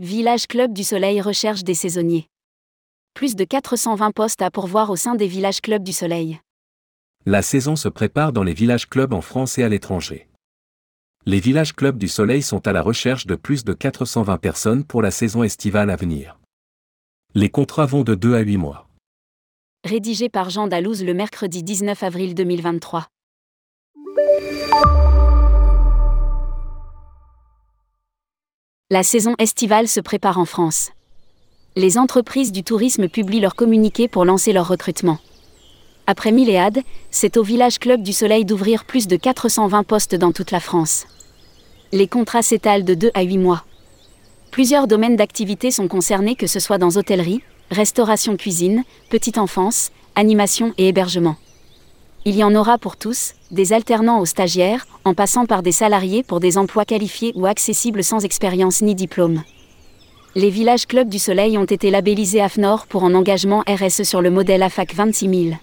villages Club du Soleil recherchent des saisonniers. Plus de 420 postes à pourvoir au sein des villages Club du Soleil. La saison se prépare dans les villages clubs en France et à l'étranger. Les villages clubs du Soleil sont à la recherche de plus de 420 personnes pour la saison estivale à venir. Les contrats vont de 2 à 8 mois. Rédigé par Jean Dalouse le mercredi 19 avril 2023. La saison estivale se prépare en France. Les entreprises du tourisme publient leur communiqué pour lancer leur recrutement. Après Milléade, c'est au Village Club du Soleil d'ouvrir plus de 420 postes dans toute la France. Les contrats s'étalent de 2 à 8 mois. Plusieurs domaines d'activité sont concernés que ce soit dans hôtellerie, restauration cuisine, petite enfance, animation et hébergement. Il y en aura pour tous, des alternants aux stagiaires, en passant par des salariés pour des emplois qualifiés ou accessibles sans expérience ni diplôme. Les villages Club du Soleil ont été labellisés AFNOR pour un engagement RSE sur le modèle AFAC 26000.